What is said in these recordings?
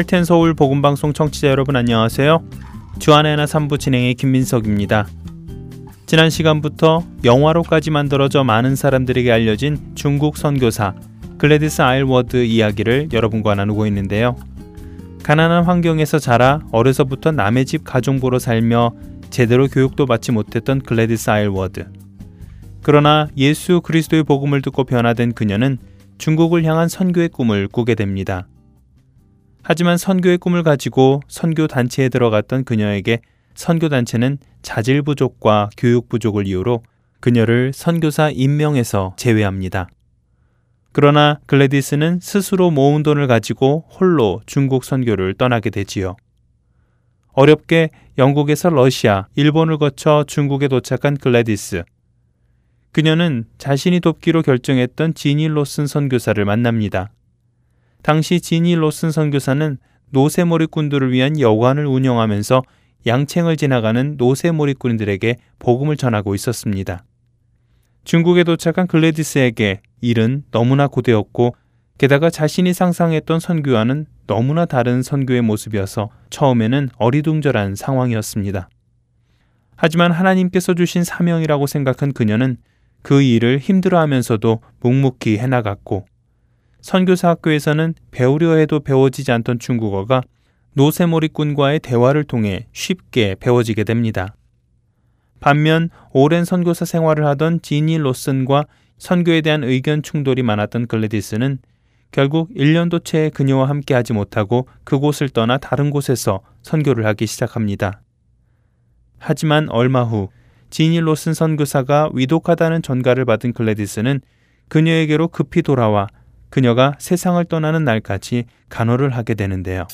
할텐 서울 복음 방송 청취자 여러분 안녕하세요. 주안의 하나 3부 진행의 김민석입니다. 지난 시간부터 영화로까지 만들어져 많은 사람들에게 알려진 중국 선교사 글래디스 아일워드 이야기를 여러분과 나누고 있는데요. 가난한 환경에서 자라 어려서부터 남의 집 가정부로 살며 제대로 교육도 받지 못했던 글래디스 아일워드. 그러나 예수 그리스도의 복음을 듣고 변화된 그녀는 중국을 향한 선교의 꿈을 꾸게 됩니다. 하지만 선교의 꿈을 가지고 선교 단체에 들어갔던 그녀에게 선교 단체는 자질 부족과 교육 부족을 이유로 그녀를 선교사 임명에서 제외합니다. 그러나 글래디스는 스스로 모은 돈을 가지고 홀로 중국 선교를 떠나게 되지요. 어렵게 영국에서 러시아, 일본을 거쳐 중국에 도착한 글래디스. 그녀는 자신이 돕기로 결정했던 지니 로슨 선교사를 만납니다. 당시 지니 로슨 선교사는 노세몰이꾼들을 위한 여관을 운영하면서 양챙을 지나가는 노세몰이꾼들에게 복음을 전하고 있었습니다. 중국에 도착한 글래디스에게 일은 너무나 고되었고 게다가 자신이 상상했던 선교와는 너무나 다른 선교의 모습이어서 처음에는 어리둥절한 상황이었습니다. 하지만 하나님께서 주신 사명이라고 생각한 그녀는 그 일을 힘들어하면서도 묵묵히 해나갔고 선교사 학교에서는 배우려 해도 배워지지 않던 중국어가 노세모리꾼과의 대화를 통해 쉽게 배워지게 됩니다. 반면 오랜 선교사 생활을 하던 지니 로슨과 선교에 대한 의견 충돌이 많았던 글래디스는 결국 1년도 채 그녀와 함께 하지 못하고 그곳을 떠나 다른 곳에서 선교를 하기 시작합니다. 하지만 얼마 후 지니 로슨 선교사가 위독하다는 전가를 받은 글래디스는 그녀에게로 급히 돌아와 그녀가 세상을 떠나는 날까지 간호를 하게 되는데요.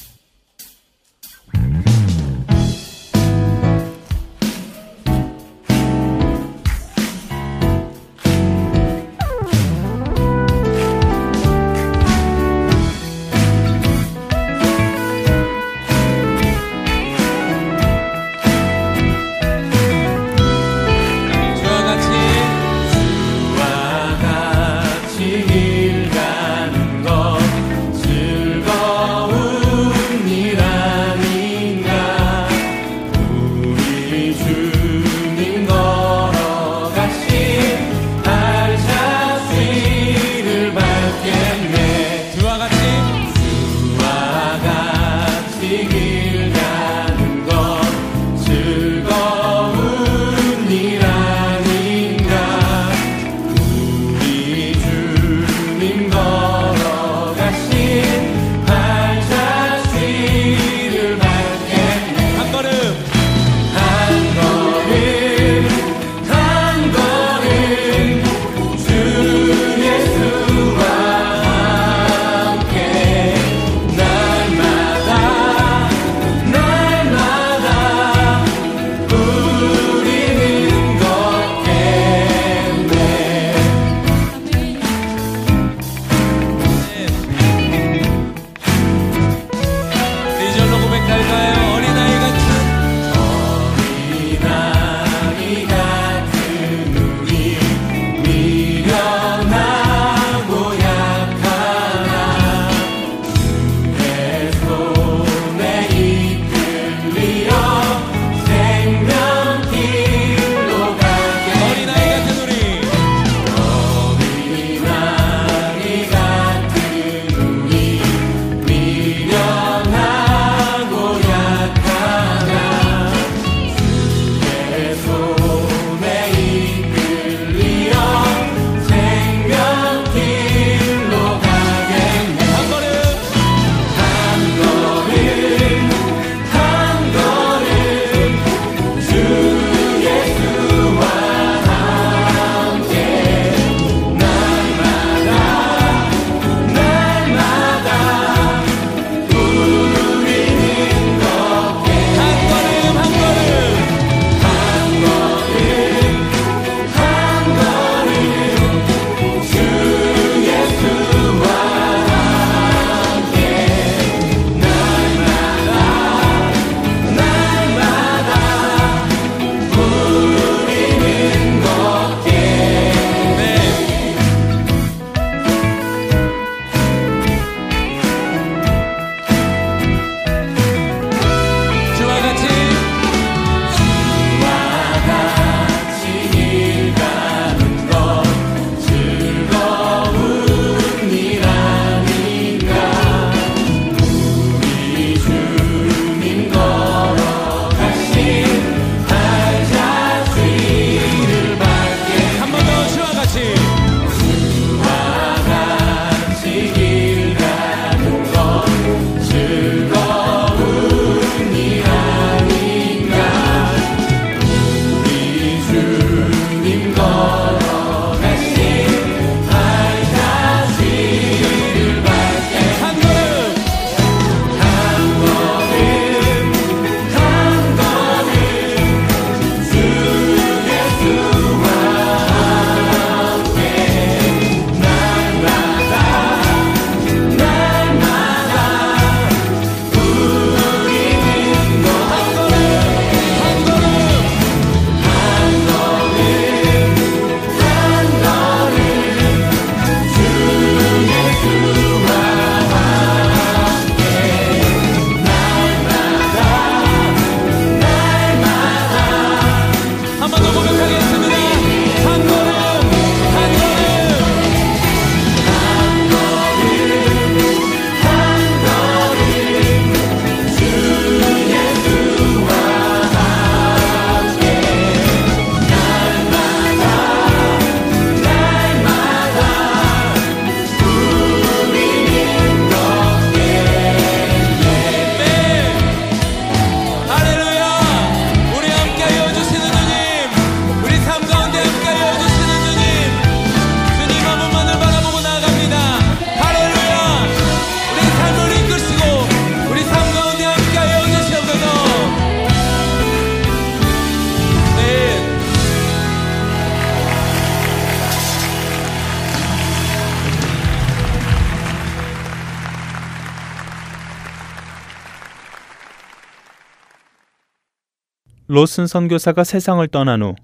로슨 선교사가 세상을 떠난 후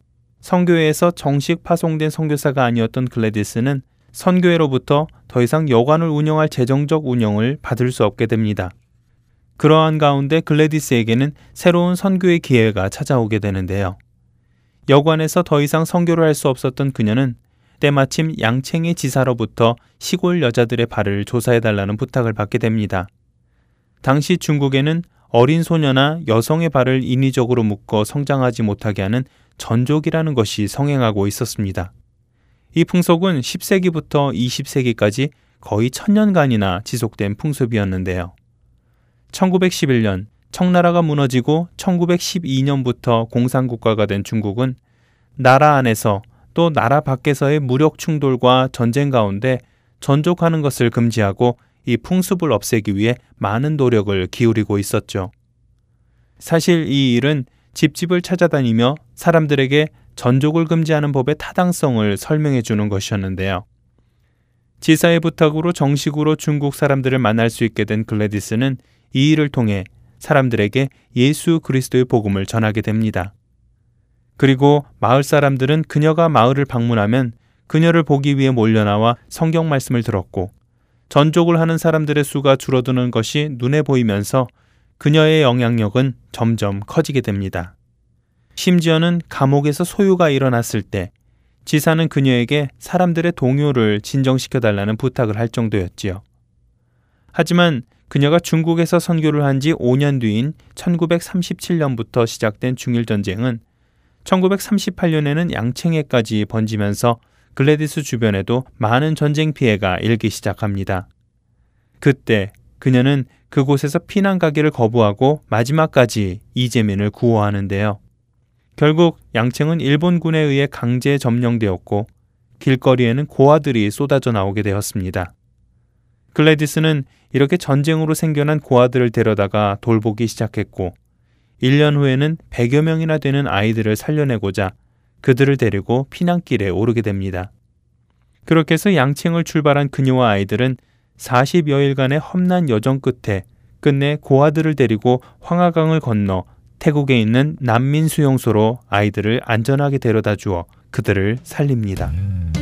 선교회에서 정식 파송된 선교사가 아니었던 글래디스는 선교회로부터 더 이상 여관을 운영할 재정적 운영을 받을 수 없게 됩니다. 그러한 가운데 글래디스에게는 새로운 선교의 기회가 찾아오게 되는데요. 여관에서 더 이상 선교를 할 수 없었던 그녀는 때마침 양챙의 지사로부터 시골 여자들의 발을 조사해달라는 부탁을 받게 됩니다. 당시 중국에는 어린 소녀나 여성의 발을 인위적으로 묶어 성장하지 못하게 하는 전족이라는 것이 성행하고 있었습니다. 이 풍속은 10세기부터 20세기까지 거의 천년간이나 지속된 풍습이었는데요. 1911년 청나라가 무너지고 1912년부터 공산국가가 된 중국은 나라 안에서 또 나라 밖에서의 무력 충돌과 전쟁 가운데 전족하는 것을 금지하고 이 풍습을 없애기 위해 많은 노력을 기울이고 있었죠. 사실 이 일은 집집을 찾아다니며 사람들에게 전족을 금지하는 법의 타당성을 설명해 주는 것이었는데요. 지사의 부탁으로 정식으로 중국 사람들을 만날 수 있게 된 글래디스는 이 일을 통해 사람들에게 예수 그리스도의 복음을 전하게 됩니다. 그리고 마을 사람들은 그녀가 마을을 방문하면 그녀를 보기 위해 몰려나와 성경 말씀을 들었고 전족을 하는 사람들의 수가 줄어드는 것이 눈에 보이면서 그녀의 영향력은 점점 커지게 됩니다. 심지어는 감옥에서 소유가 일어났을 때 지사는 그녀에게 사람들의 동요를 진정시켜 달라는 부탁을 할 정도였지요. 하지만 그녀가 중국에서 선교를 한 지 5년 뒤인 1937년부터 시작된 중일 전쟁은 1938년에는 양챙에까지 번지면서 글래디스 주변에도 많은 전쟁 피해가 일기 시작합니다. 그때 그녀는 그곳에서 피난 가기를 거부하고 마지막까지 이재민을 구호하는데요. 결국 양챙은 일본군에 의해 강제 점령되었고 길거리에는 고아들이 쏟아져 나오게 되었습니다. 글래디스는 이렇게 전쟁으로 생겨난 고아들을 데려다가 돌보기 시작했고 1년 후에는 100여 명이나 되는 아이들을 살려내고자 그들을 데리고 피난길에 오르게 됩니다. 그렇게 해서 양칭을 출발한 그녀와 아이들은 40여일간의 험난 여정 끝에 끝내 고아들을 데리고 황하강을 건너 태국에 있는 난민 수용소로 아이들을 안전하게 데려다 주어 그들을 살립니다. 음.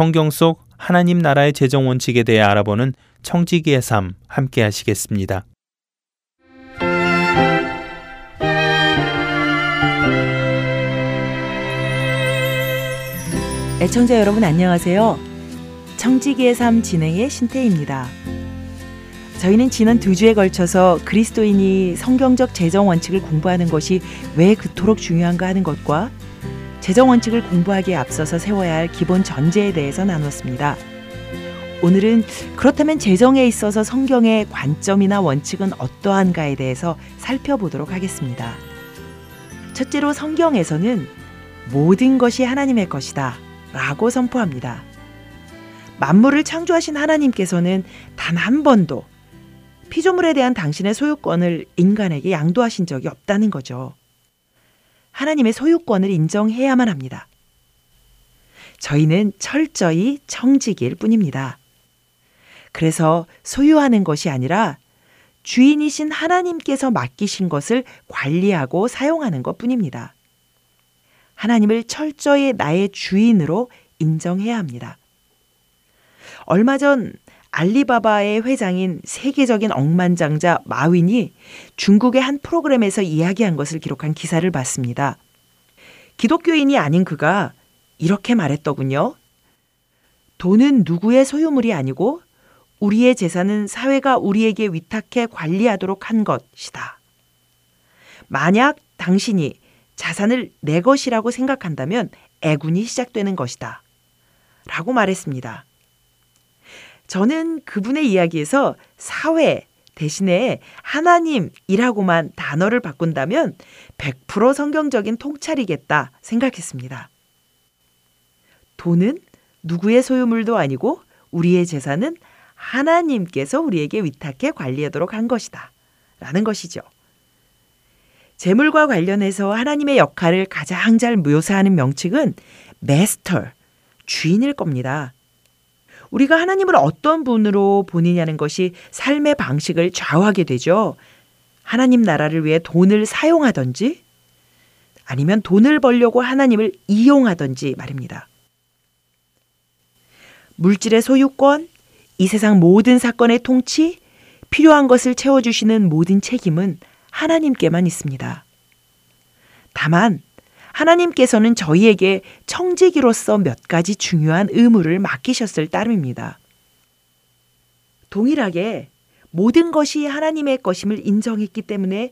성경 속 하나님 나라의 재정 원칙에 대해 알아보는 청지기의 삶 함께 하시겠습니다. 애청자 여러분 안녕하세요. 청지기의 삶 진행의 신태입니다. 저희는 지난 두 주에 걸쳐서 그리스도인이 성경적 재정 원칙을 공부하는 것이 왜 그토록 중요한가 하는 것과 재정 원칙을 공부하기에 앞서서 세워야 할 기본 전제에 대해서 나눴습니다. 오늘은 그렇다면 재정에 있어서 성경의 관점이나 원칙은 어떠한가에 대해서 살펴보도록 하겠습니다. 첫째로 성경에서는 모든 것이 하나님의 것이다 라고 선포합니다. 만물을 창조하신 하나님께서는 단 한 번도 피조물에 대한 당신의 소유권을 인간에게 양도하신 적이 없다는 거죠. 하나님의 소유권을 인정해야만 합니다. 저희는 철저히 청직일 뿐입니다. 그래서 소유하는 것이 아니라 주인이신 하나님께서 맡기신 것을 관리하고 사용하는 것 뿐입니다. 하나님을 철저히 나의 주인으로 인정해야 합니다. 얼마 전 알리바바의 회장인 세계적인 억만장자 마윈이 중국의 한 프로그램에서 이야기한 것을 기록한 기사를 봤습니다. 기독교인이 아닌 그가 이렇게 말했더군요. 돈은 누구의 소유물이 아니고 우리의 재산은 사회가 우리에게 위탁해 관리하도록 한 것이다. 만약 당신이 자산을 내 것이라고 생각한다면 애군이 시작되는 것이다. 라고 말했습니다. 저는 그분의 이야기에서 사회 대신에 하나님이라고만 단어를 바꾼다면 100% 성경적인 통찰이겠다 생각했습니다. 돈은 누구의 소유물도 아니고 우리의 재산은 하나님께서 우리에게 위탁해 관리하도록 한 것이다. 라는 것이죠. 재물과 관련해서 하나님의 역할을 가장 잘 묘사하는 명칭은 메스터, 주인일 겁니다. 우리가 하나님을 어떤 분으로 보느냐는 것이 삶의 방식을 좌우하게 되죠. 하나님 나라를 위해 돈을 사용하든지 아니면 돈을 벌려고 하나님을 이용하든지 말입니다. 물질의 소유권, 이 세상 모든 사건의 통치, 필요한 것을 채워주시는 모든 책임은 하나님께만 있습니다. 다만 하나님께서는 저희에게 청지기로서 몇 가지 중요한 의무를 맡기셨을 따름입니다. 동일하게 모든 것이 하나님의 것임을 인정했기 때문에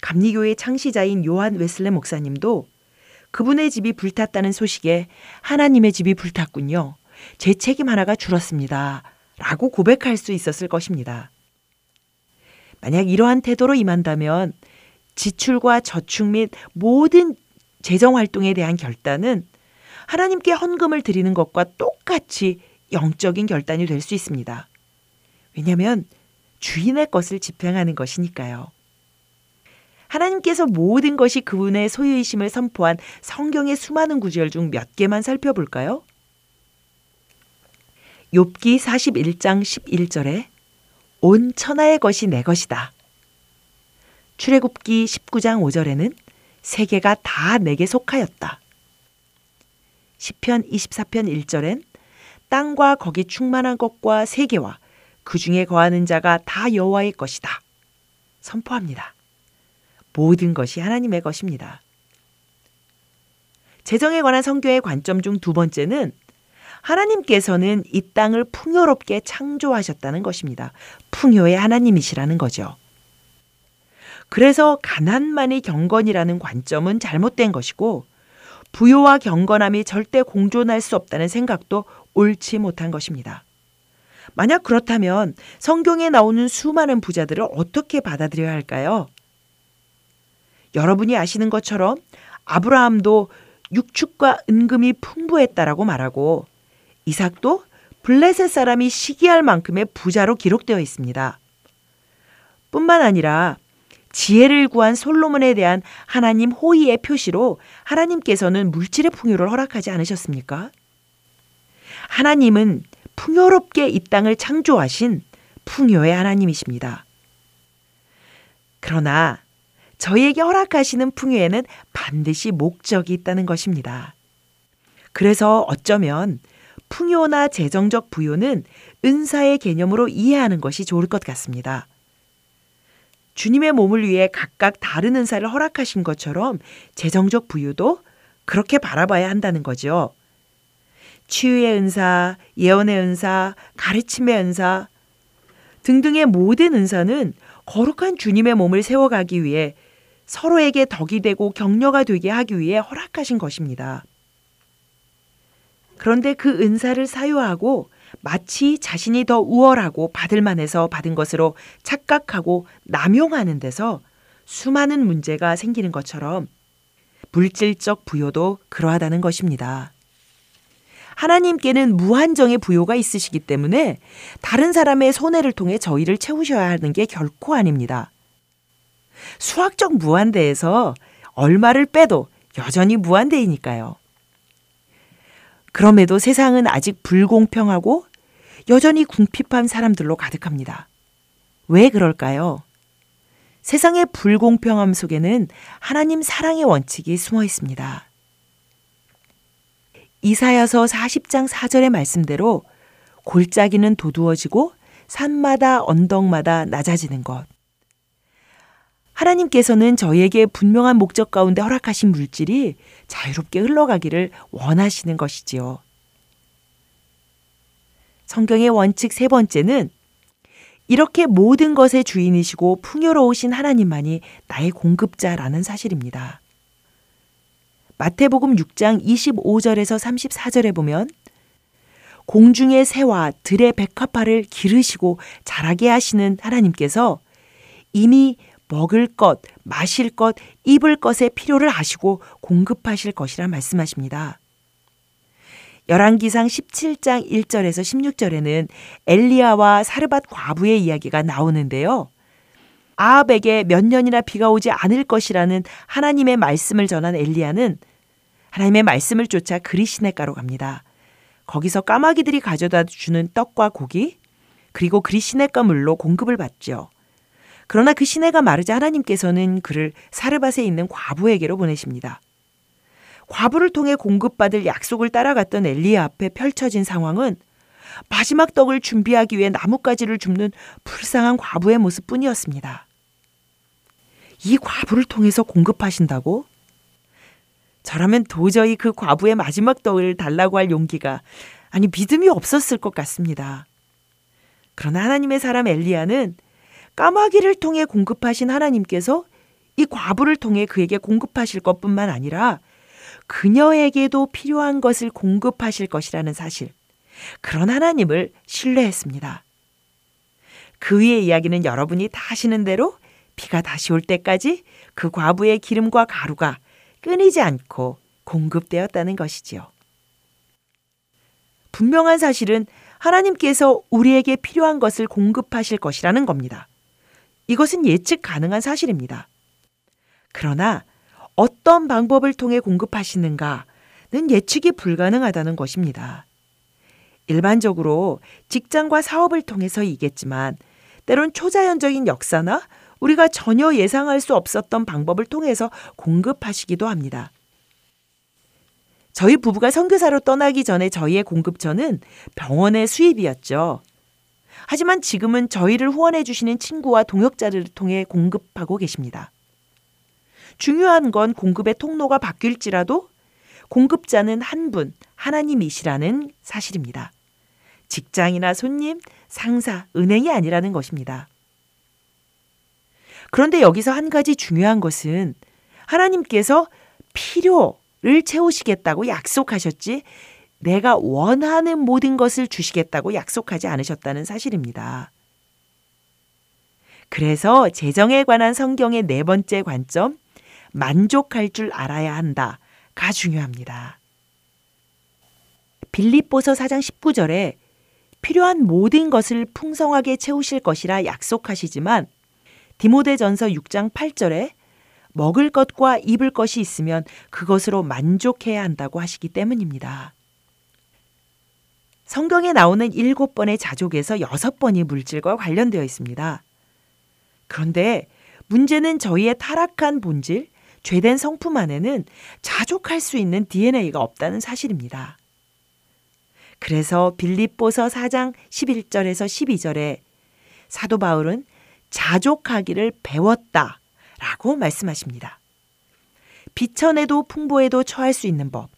감리교의 창시자인 요한 웨슬레 목사님도 그분의 집이 불탔다는 소식에 하나님의 집이 불탔군요. 제 책임 하나가 줄었습니다. 라고 고백할 수 있었을 것입니다. 만약 이러한 태도로 임한다면 지출과 저축 및 모든 재정 활동에 대한 결단은 하나님께 헌금을 드리는 것과 똑같이 영적인 결단이 될 수 있습니다. 왜냐하면 주인의 것을 집행하는 것이니까요. 하나님께서 모든 것이 그분의 소유이심을 선포한 성경의 수많은 구절 중 몇 개만 살펴볼까요? 욥기 41장 11절에 온 천하의 것이 내 것이다. 출애굽기 19장 5절에는 세계가 다 내게 속하였다. 시편 24편 1절엔 땅과 거기 충만한 것과 세계와 그 중에 거하는 자가 다 여호와의 것이다. 선포합니다. 모든 것이 하나님의 것입니다. 재정에 관한 성경의 관점 중 두 번째는 하나님께서는 이 땅을 풍요롭게 창조하셨다는 것입니다. 풍요의 하나님이시라는 거죠. 그래서 가난만이 경건이라는 관점은 잘못된 것이고 부요와 경건함이 절대 공존할 수 없다는 생각도 옳지 못한 것입니다. 만약 그렇다면 성경에 나오는 수많은 부자들을 어떻게 받아들여야 할까요? 여러분이 아시는 것처럼 아브라함도 육축과 은금이 풍부했다라고 말하고 이삭도 블레셋 사람이 시기할 만큼의 부자로 기록되어 있습니다. 뿐만 아니라 지혜를 구한 솔로몬에 대한 하나님 호의의 표시로 하나님께서는 물질의 풍요를 허락하지 않으셨습니까? 하나님은 풍요롭게 이 땅을 창조하신 풍요의 하나님이십니다. 그러나 저희에게 허락하시는 풍요에는 반드시 목적이 있다는 것입니다. 그래서 어쩌면 풍요나 재정적 부요는 은사의 개념으로 이해하는 것이 좋을 것 같습니다. 주님의 몸을 위해 각각 다른 은사를 허락하신 것처럼 재정적 부유도 그렇게 바라봐야 한다는 거죠. 치유의 은사, 예언의 은사, 가르침의 은사 등등의 모든 은사는 거룩한 주님의 몸을 세워가기 위해 서로에게 덕이 되고 격려가 되게 하기 위해 허락하신 것입니다. 그런데 그 은사를 사유하고 마치 자신이 더 우월하고 받을 만해서 받은 것으로 착각하고 남용하는 데서 수많은 문제가 생기는 것처럼 물질적 부여도 그러하다는 것입니다. 하나님께는 무한정의 부여가 있으시기 때문에 다른 사람의 손해를 통해 저희를 채우셔야 하는 게 결코 아닙니다. 수학적 무한대에서 얼마를 빼도 여전히 무한대이니까요. 그럼에도 세상은 아직 불공평하고 여전히 궁핍한 사람들로 가득합니다. 왜 그럴까요? 세상의 불공평함 속에는 하나님 사랑의 원칙이 숨어 있습니다. 이사야서 40장 4절의 말씀대로 골짜기는 도두어지고 산마다 언덕마다 낮아지는 것. 하나님께서는 저희에게 분명한 목적 가운데 허락하신 물질이 자유롭게 흘러가기를 원하시는 것이지요. 성경의 원칙 세 번째는 이렇게 모든 것의 주인이시고 풍요로우신 하나님만이 나의 공급자라는 사실입니다. 마태복음 6장 25절에서 34절에 보면 공중의 새와 들의 백합화를 기르시고 자라게 하시는 하나님께서 이미 먹을 것, 마실 것, 입을 것의 필요를 아시고 공급하실 것이라 말씀하십니다. 열왕기상 17장 1절에서 16절에는 엘리야와 사르밧 과부의 이야기가 나오는데요. 아합에게 몇 년이나 비가 오지 않을 것이라는 하나님의 말씀을 전한 엘리야는 하나님의 말씀을 쫓아 그리시네가로 갑니다. 거기서 까마귀들이 가져다 주는 떡과 고기 그리고 그리시네가 물로 공급을 받죠. 그러나 그 시내가 마르자 하나님께서는 그를 사르밧에 있는 과부에게로 보내십니다. 과부를 통해 공급받을 약속을 따라갔던 엘리야 앞에 펼쳐진 상황은 마지막 떡을 준비하기 위해 나뭇가지를 줍는 불쌍한 과부의 모습뿐이었습니다. 이 과부를 통해서 공급하신다고? 저라면 도저히 그 과부의 마지막 떡을 달라고 할 용기가 아니 믿음이 없었을 것 같습니다. 그러나 하나님의 사람 엘리야는 까마귀를 통해 공급하신 하나님께서 이 과부를 통해 그에게 공급하실 것뿐만 아니라 그녀에게도 필요한 것을 공급하실 것이라는 사실. 그런 하나님을 신뢰했습니다. 그 위의 이야기는 여러분이 다 아시는 대로 비가 다시 올 때까지 그 과부의 기름과 가루가 끊이지 않고 공급되었다는 것이지요. 분명한 사실은 하나님께서 우리에게 필요한 것을 공급하실 것이라는 겁니다. 이것은 예측 가능한 사실입니다. 그러나 어떤 방법을 통해 공급하시는가는 예측이 불가능하다는 것입니다. 일반적으로 직장과 사업을 통해서이겠지만 때론 초자연적인 역사나 우리가 전혀 예상할 수 없었던 방법을 통해서 공급하시기도 합니다. 저희 부부가 선교사로 떠나기 전에 저희의 공급처는 병원의 수입이었죠. 하지만 지금은 저희를 후원해 주시는 친구와 동역자를 통해 공급하고 계십니다. 중요한 건 공급의 통로가 바뀔지라도 공급자는 한 분, 하나님이시라는 사실입니다. 직장이나 손님, 상사, 은행이 아니라는 것입니다. 그런데 여기서 한 가지 중요한 것은 하나님께서 필요를 채우시겠다고 약속하셨지 내가 원하는 모든 것을 주시겠다고 약속하지 않으셨다는 사실입니다. 그래서 재정에 관한 성경의 네 번째 관점, 만족할 줄 알아야 한다가 중요합니다. 빌립보서 4장 19절에 필요한 모든 것을 풍성하게 채우실 것이라 약속하시지만 디모데전서 6장 8절에 먹을 것과 입을 것이 있으면 그것으로 만족해야 한다고 하시기 때문입니다. 성경에 나오는 일곱 번의 자족에서 여섯 번이 물질과 관련되어 있습니다. 그런데 문제는 저희의 타락한 본질, 죄된 성품 안에는 자족할 수 있는 DNA가 없다는 사실입니다. 그래서 빌립보서 4장 11절에서 12절에 사도 바울은 자족하기를 배웠다 라고 말씀하십니다. 비천에도 풍부에도 처할 수 있는 법,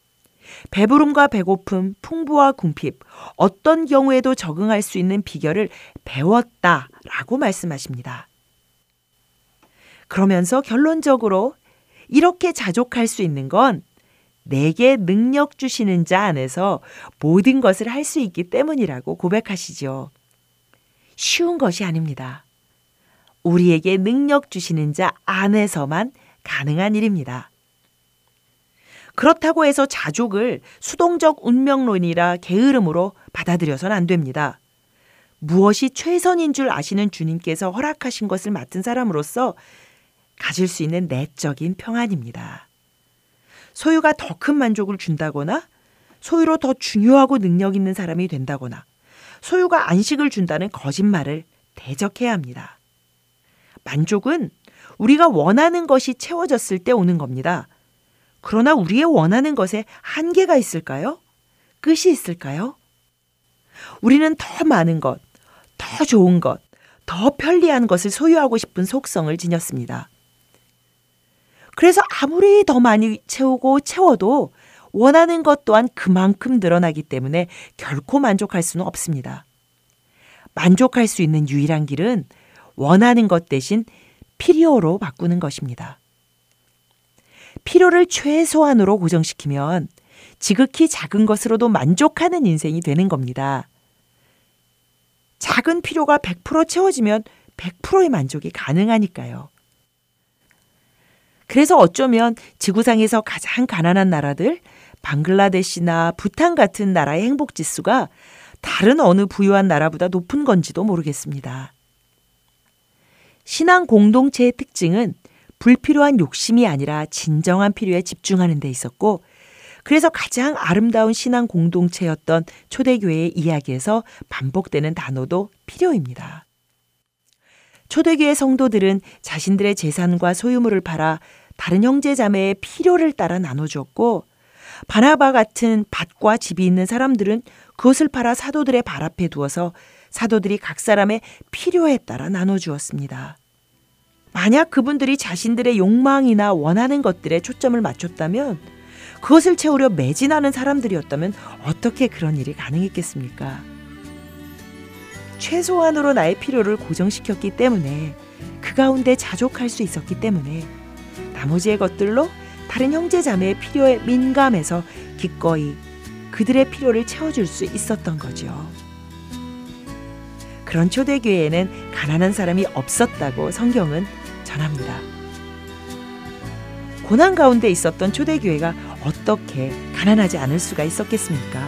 배부름과 배고픔, 풍부와 궁핍, 어떤 경우에도 적응할 수 있는 비결을 배웠다 라고 말씀하십니다. 그러면서 결론적으로 이렇게 자족할 수 있는 건 내게 능력 주시는 자 안에서 모든 것을 할 수 있기 때문이라고 고백하시죠. 쉬운 것이 아닙니다. 우리에게 능력 주시는 자 안에서만 가능한 일입니다. 그렇다고 해서 자족을 수동적 운명론이라 게으름으로 받아들여선 안 됩니다. 무엇이 최선인 줄 아시는 주님께서 허락하신 것을 맡은 사람으로서 가질 수 있는 내적인 평안입니다. 소유가 더 큰 만족을 준다거나 소유로 더 중요하고 능력 있는 사람이 된다거나 소유가 안식을 준다는 거짓말을 대적해야 합니다. 만족은 우리가 원하는 것이 채워졌을 때 오는 겁니다. 그러나 우리의 원하는 것에 한계가 있을까요? 끝이 있을까요? 우리는 더 많은 것, 더 좋은 것, 더 편리한 것을 소유하고 싶은 속성을 지녔습니다. 그래서 아무리 더 많이 채우고 채워도 원하는 것 또한 그만큼 늘어나기 때문에 결코 만족할 수는 없습니다. 만족할 수 있는 유일한 길은 원하는 것 대신 필요로 바꾸는 것입니다. 필요를 최소한으로 고정시키면 지극히 작은 것으로도 만족하는 인생이 되는 겁니다. 작은 필요가 100% 채워지면 100%의 만족이 가능하니까요. 그래서 어쩌면 지구상에서 가장 가난한 나라들, 방글라데시나 부탄 같은 나라의 행복 지수가 다른 어느 부유한 나라보다 높은 건지도 모르겠습니다. 신앙 공동체의 특징은 불필요한 욕심이 아니라 진정한 필요에 집중하는 데 있었고, 그래서 가장 아름다운 신앙 공동체였던 초대교회의 이야기에서 반복되는 단어도 필요입니다. 초대교회 성도들은 자신들의 재산과 소유물을 팔아 다른 형제 자매의 필요를 따라 나눠주었고 바나바 같은 밭과 집이 있는 사람들은 그것을 팔아 사도들의 발 앞에 두어서 사도들이 각 사람의 필요에 따라 나눠주었습니다. 만약 그분들이 자신들의 욕망이나 원하는 것들에 초점을 맞췄다면 그것을 채우려 매진하는 사람들이었다면 어떻게 그런 일이 가능했겠습니까? 최소한으로 나의 필요를 고정시켰기 때문에 그 가운데 자족할 수 있었기 때문에 나머지의 것들로 다른 형제 자매의 필요에 민감해서 기꺼이 그들의 필요를 채워줄 수 있었던 거죠. 그런 초대교회에는 가난한 사람이 없었다고 성경은 전합니다. 고난 가운데 있었던 초대교회가 어떻게 가난하지 않을 수가 있었겠습니까?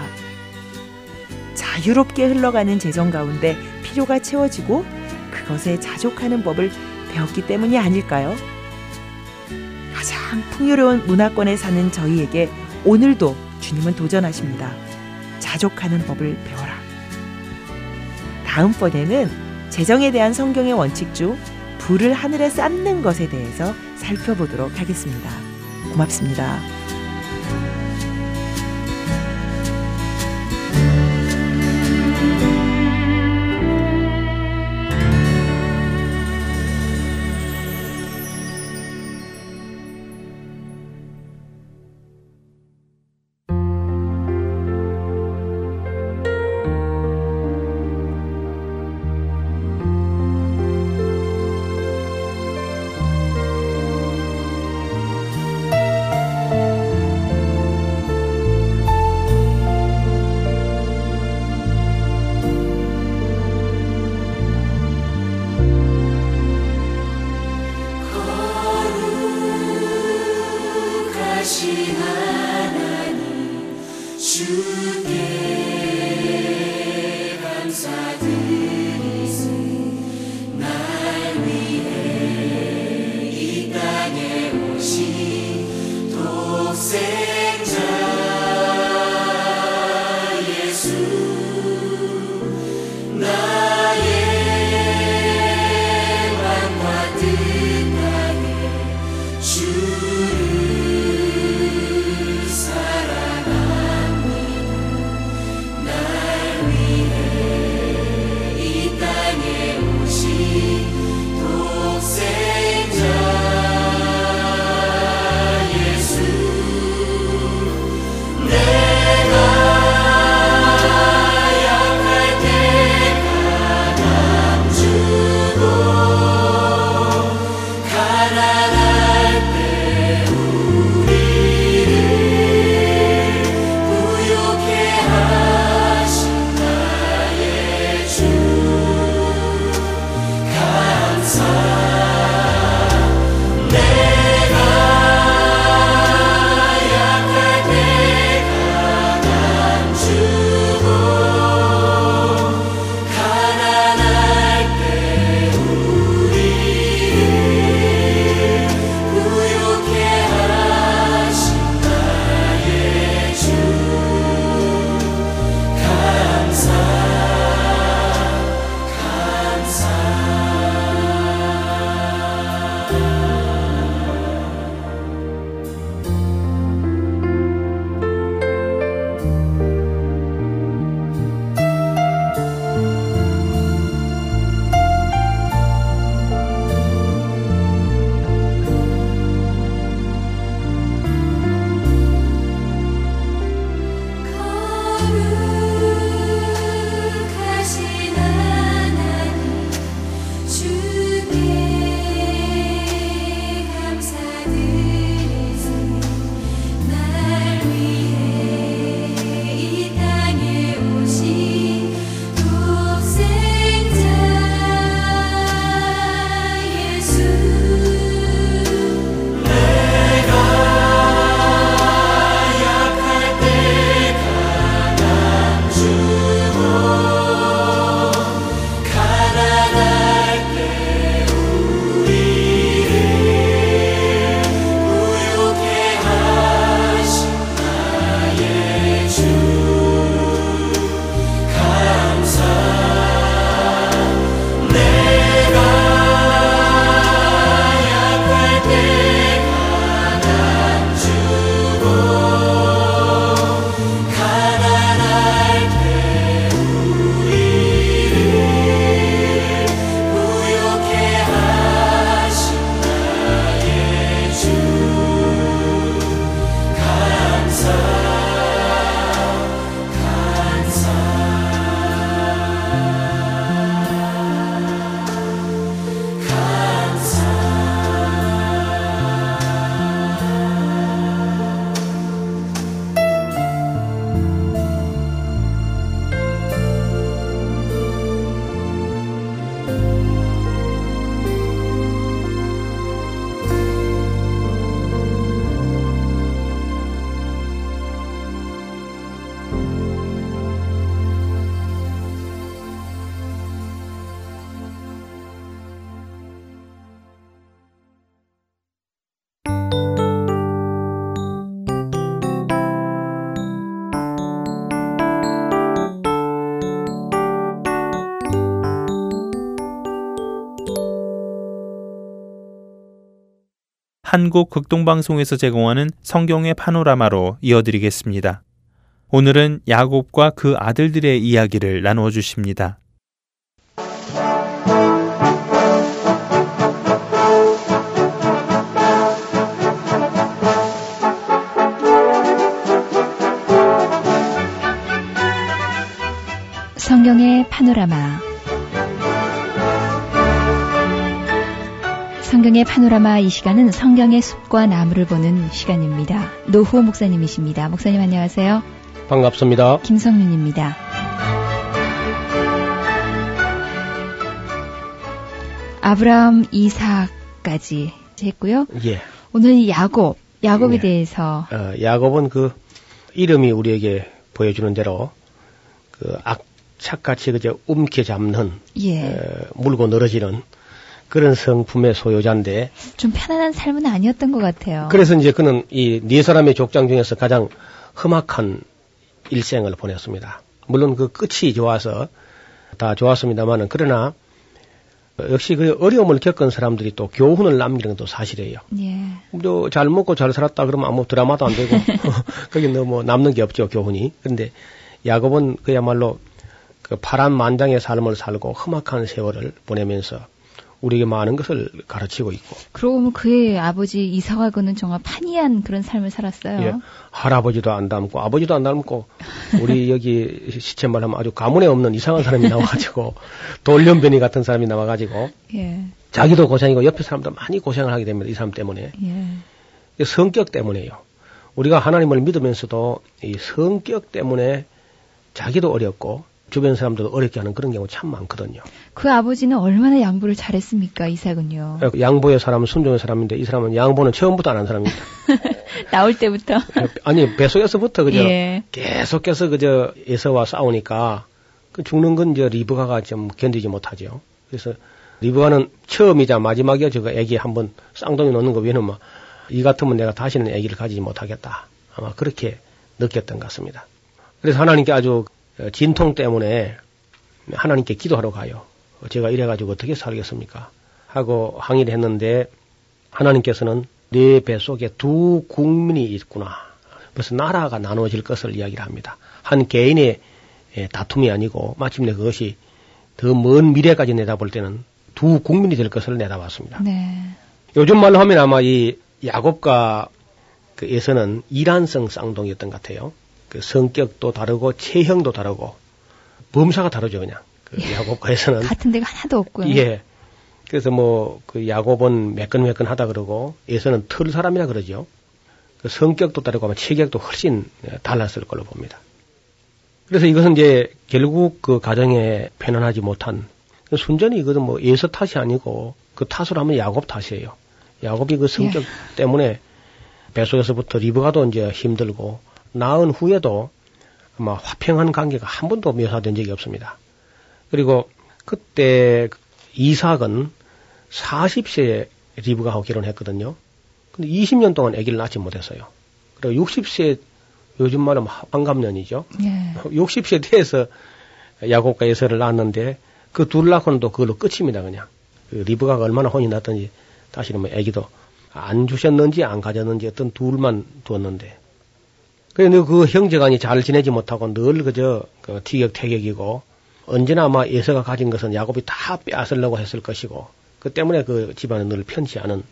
자유롭게 흘러가는 재정 가운데 필요가 채워지고 그것에 자족하는 법을 배웠기 때문이 아닐까요? 가장 풍요로운 문화권에 사는 저희에게 오늘도 주님은 도전하십니다. 자족하는 법을 배워라. 다음번에는 재정에 대한 성경의 원칙 중 불을 하늘에 쌓는 것에 대해서 살펴보도록 하겠습니다. 고맙습니다. 한국 극동방송에서 제공하는 성경의 파노라마로 이어드리겠습니다. 오늘은 야곱과 그 아들들의 이야기를 나누어 주십니다. 성경의 파노라마 성경의 파노라마 이 시간은 성경의 숲과 나무를 보는 시간입니다. 노후 목사님이십니다. 목사님 안녕하세요. 반갑습니다. 김성윤입니다. 아브라함, 이삭까지 했고요. 예. 오늘 야곱, 야곱에 예. 대해서 어, 야곱은 그 이름이 우리에게 보여주는 대로 그 악착같이 그저 움켜잡는 예. 에, 물고 늘어지는 그런 성품의 소유자인데 좀 편안한 삶은 아니었던 것 같아요. 그래서 이제 그는 이 네 사람의 족장 중에서 가장 험악한 일생을 보냈습니다. 물론 그 끝이 좋아서 다 좋았습니다만은 그러나 역시 그 어려움을 겪은 사람들이 또 교훈을 남기는 것도 사실이에요. 예. 뭐잘 먹고 잘 살았다 그러면 아무 드라마도 안 되고 거기 너무 남는 게 없죠 교훈이. 그런데 야곱은 그야말로 그 파란 만장의 삶을 살고 험악한 세월을 보내면서 우리에게 많은 것을 가르치고 있고 그러고 보면 그의 아버지 이사와고는 정말 판이한 그런 삶을 살았어요. 예, 할아버지도 안 닮고 아버지도 안 닮고 우리 여기 시체 말하면 아주 가문에 없는 이상한 사람이 나와가지고 돌연변이 같은 사람이 나와가지고 예. 자기도 고생이고 옆에 사람도 많이 고생을 하게 됩니다 이 사람 때문에 예. 성격 때문에요 우리가 하나님을 믿으면서도 이 성격 때문에 자기도 어렵고 주변 사람들도 어렵게 하는 그런 경우 참 많거든요. 그 아버지는 얼마나 양보를 잘했습니까, 이삭은요? 양보의 사람은 순종의 사람인데 이 사람은 양보는 처음부터 안 한 사람입니다. 나올 때부터. 아니 뱃속에서부터 그저 예. 계속해서 그저 에서와 싸우니까 그 죽는 건 이제 리브가가 좀 견디지 못하죠. 그래서 리브가는 처음이자 마지막이야 저거 애기 한번 쌍둥이 놓는 거 왜냐면 이 같으면 내가 다시는 애기를 가지지 못하겠다. 아마 그렇게 느꼈던 것 같습니다. 그래서 하나님께 아주 어, 진통 때문에 하나님께 기도하러 가요. 제가 이래가지고 어떻게 살겠습니까? 하고 항의를 했는데 하나님께서는 내 뱃속에 두 국민이 있구나. 그래서 나라가 나눠질 것을 이야기를 합니다. 한 개인의 예, 다툼이 아니고 마침내 그것이 더 먼 미래까지 내다볼 때는 두 국민이 될 것을 내다봤습니다. 네. 요즘 말로 하면 아마 이 야곱과 그 에서는 이란성 쌍둥이였던 것 같아요. 그 성격도 다르고 체형도 다르고 범사가 다르죠 그냥 그 야곱과 에서는 같은 데가 하나도 없고요. 예. 그래서 뭐 그 야곱은 매끈매끈하다 그러고 에서는 털 사람이라 그러죠. 그 성격도 다르고 아마 체격도 훨씬 달랐을 걸로 봅니다. 그래서 이것은 이제 결국 그 가정에 편안하지 못한 그 순전히 이것은 뭐 에서 탓이 아니고 그 탓을 하면 야곱 탓이에요. 야곱이 그 성격 때문에 뱃속에서부터 리브가도 이제 힘들고 낳은 후에도 아마 화평한 관계가 한 번도 묘사된 적이 없습니다. 그리고 그때 이삭은 40세에 리브가하고 결혼했거든요. 근데 20년 동안 아기를 낳지 못했어요. 그리고 60세 요즘 말하면 환갑년이죠. 예. 60세 돼서 야곱과 에서를 낳았는데 그 둘 낳고는 또 그걸로 끝입니다 그냥. 그 리브가가 얼마나 혼이 났던지 다시는 뭐 아기도 안 주셨는지 안 가졌는지 어떤 둘만 두었는데 그런데 그 형제간이 잘 지내지 못하고 늘 그저 그 티격태격이고 언제나 아마 예서가 가진 것은 야곱이 다 빼앗으려고 했을 것이고 그 때문에 그 집안은 늘 편치 않은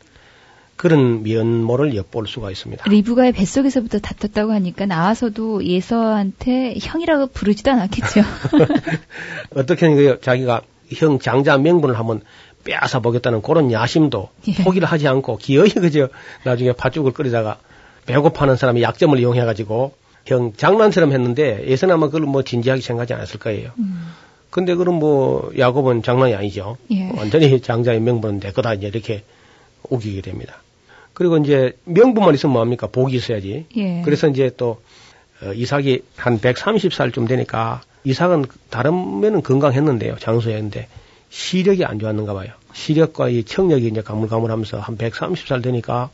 그런 면모를 엿볼 수가 있습니다. 리브가의 뱃속에서부터 다퉜다고 하니까 나와서도 예서한테 형이라고 부르지도 않았겠죠. 어떻게는 그 자기가 형 장자 명분을 한번 빼앗아 보겠다는 그런 야심도 예. 포기를 하지 않고 기어이 그저 나중에 팥죽을 끓이다가 배고파하는 사람이 약점을 이용해가지고 형 장난처럼 했는데 예선 아마 그걸 뭐 진지하게 생각하지 않았을 거예요. 음. 근데 그럼 뭐 야곱은 장난이 아니죠. 예. 완전히 장자의 명분은 내 거다 이제 이렇게 우기게 됩니다. 그리고 이제 명분만 있으면 뭐합니까? 복이 있어야지. 예. 그래서 이제 또 어, 이삭이 한 130살쯤 되니까 이삭은 다른 면은 건강했는데요. 장수했는데 시력이 안 좋았는가 봐요. 시력과 이 청력이 이제 가물가물하면서 한 130살 되니까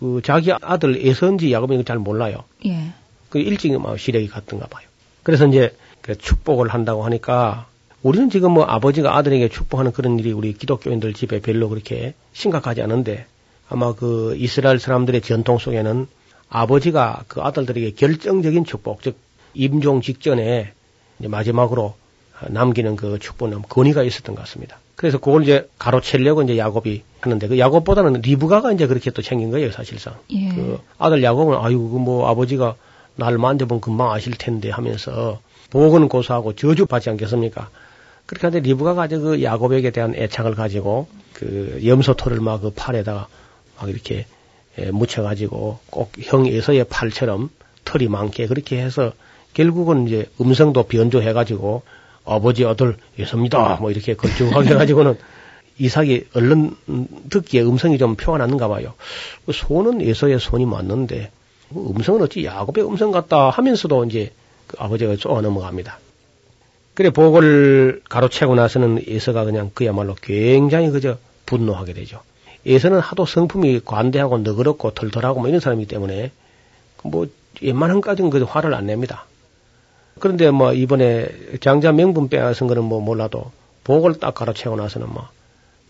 그 자기 아들 애선지 야곱이 잘 몰라요. 예. 그 일찍 막 시력이 갔던가 봐요. 그래서 이제 그 축복을 한다고 하니까 우리는 지금 뭐 아버지가 아들에게 축복하는 그런 일이 우리 기독교인들 집에 별로 그렇게 심각하지 않은데 아마 그 이스라엘 사람들의 전통 속에는 아버지가 그 아들들에게 결정적인 축복, 즉 임종 직전에 이제 마지막으로 남기는 그 축복은 권위가 있었던 것 같습니다. 그래서 그걸 이제 가로채려고 이제 야곱이 하는데 그 야곱보다는 리브가가 이제 그렇게 또 챙긴 거예요, 사실상. 예. 그 아들 야곱은 아이고 그뭐 아버지가 날 만져보면 금방 아실 텐데 하면서 복은 고소하고 저주 받지 않겠습니까? 그렇게 하는데 리브가가 아주 그 야곱에게 대한 애착을 가지고 그 염소털을 막그 팔에다가 막 이렇게 에, 묻혀가지고 꼭 형 에서의 팔처럼 털이 많게 그렇게 해서 결국은 이제 음성도 변조해가지고 아버지 아들 예섭니다 뭐 이렇게 걸쭉하게 해가지고는 이삭이 얼른 음, 듣기에 음성이 좀 났는가 봐요. 그 손은 에서의 손이 맞는데 그 음성은 어찌 야곱의 음성 같다 하면서도 이제 그 아버지가 쏘아 넘어갑니다. 그래 복을 가로채고 나서는 에서가 그냥 그야말로 굉장히 그저 분노하게 되죠. 에서는 하도 성품이 관대하고 너그럽고 털털하고 뭐 이런 사람이기 때문에 뭐 웬만한 까지는 그 화를 안 냅니다. 그런데 뭐 이번에 장자 명분 빼앗은 거는 뭐 몰라도 복을 딱 가로채고 나서는 뭐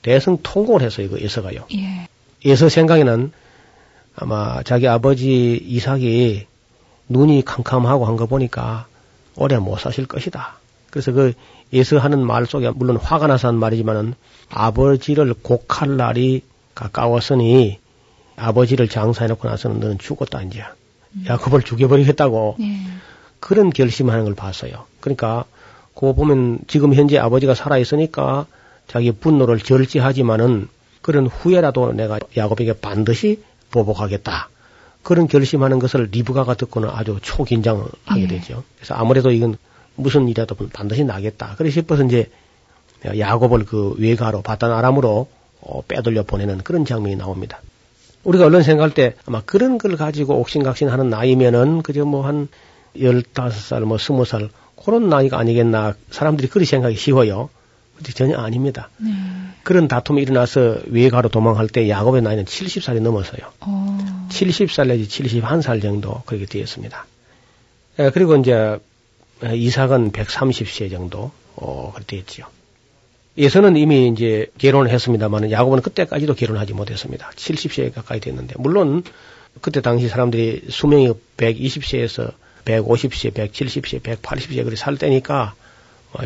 대성 통곡을 했어요. 그 에서가요. 예. 에서 생각에는 아마 자기 아버지 이삭이 눈이 캄캄하고 한 거 보니까 오래 못 사실 것이다. 그래서 그 예서 하는 말 속에 물론 화가 나서 한 말이지만은 아버지를 곡할 날이 가까웠으니 아버지를 장사해놓고 나서는 너는 죽었다 이제 야곱을 죽여버리겠다고 예. 그런 결심하는 걸 봤어요. 그러니까 그거 보면 지금 현재 아버지가 살아 있으니까 자기 분노를 절제하지만은 그런 후에라도 내가 야곱에게 반드시 보복하겠다. 그런 결심하는 것을 리브가가 듣고는 아주 초긴장을 하게 예. 되죠. 그래서 아무래도 이건 무슨 일이라도 반드시 나겠다. 그래 싶어서 이제 야곱을 그 외가로 바단 아람으로 어, 빼돌려 보내는 그런 장면이 나옵니다. 우리가 얼른 생각할 때 아마 그런 걸 가지고 옥신각신하는 나이면은 그저 뭐 한 열다섯 살, 뭐 스무 살 그런 나이가 아니겠나 사람들이 그리 생각이 쉬워요. 근데 전혀 아닙니다. 네. 그런 다툼이 일어나서 외가로 도망할 때 야곱의 나이는 70살이 넘었어요. 어. 70살 내지 71살 정도 그렇게 되었습니다. 에, 그리고 이제 에, 이삭은 130세 정도 어, 그렇게 되었지요. 예서는 이미 이제 결혼을 했습니다만 야곱은 그때까지도 결혼하지 못했습니다. 70세 가까이 됐는데 물론 그때 당시 사람들이 수명이 120세에서 150세, 170세, 180세 그렇게 살 때니까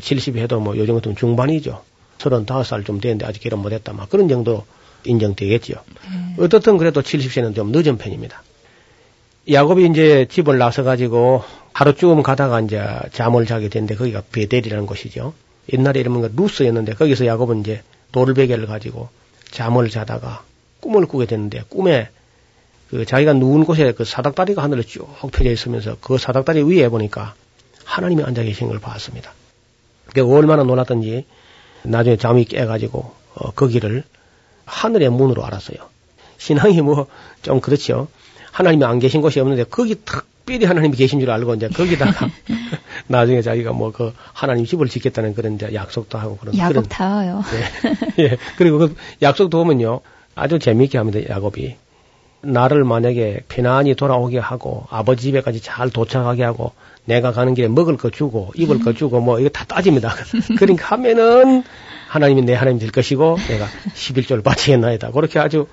70 해도 뭐 요즘 같으면 중반이죠. 35살 좀 됐는데 아직 결혼 못했다. 막 그런 정도 인정되겠지요. 어떻든 그래도 70세는 좀 늦은 편입니다. 야곱이 이제 집을 나서 가지고 하루쯤 가다가 이제 잠을 자게 됐는데 거기가 베델이라는 곳이죠. 옛날에 이름은 그 루스였는데 거기서 야곱은 이제 돌베개를 가지고 잠을 자다가 꿈을 꾸게 됐는데 꿈에 그 자기가 누운 곳에 그 사닥다리가 하늘에 쭉 펴져 있으면서 그 사닥다리 위에 보니까 하나님이 앉아 계신 걸 봤습니다. 그게 얼마나 놀랐던지 나중에 잠이 깨가지고 어, 거기를 하늘의 문으로 알았어요. 신앙이 뭐 좀 그렇죠. 하나님이 안 계신 곳이 없는데 거기 특별히 하나님이 계신 줄 알고 이제 거기다가 나중에 자기가 뭐 그 하나님 집을 짓겠다는 그런 이제 약속도 하고 그런 야곱 그런 다워요. 예. 예. 그리고 그 약속도 보면요. 아주 재미있게 합니다. 야곱이. 나를 만약에 편안히 돌아오게 하고 아버지 집에까지 잘 도착하게 하고 내가 가는 길에 먹을 거 주고 입을 거 주고 뭐 이거 다 따집니다. 그러니까 하면은 하나님이 내 하나님 될 것이고 내가 11조를 바치겠나이다. 그렇게 아주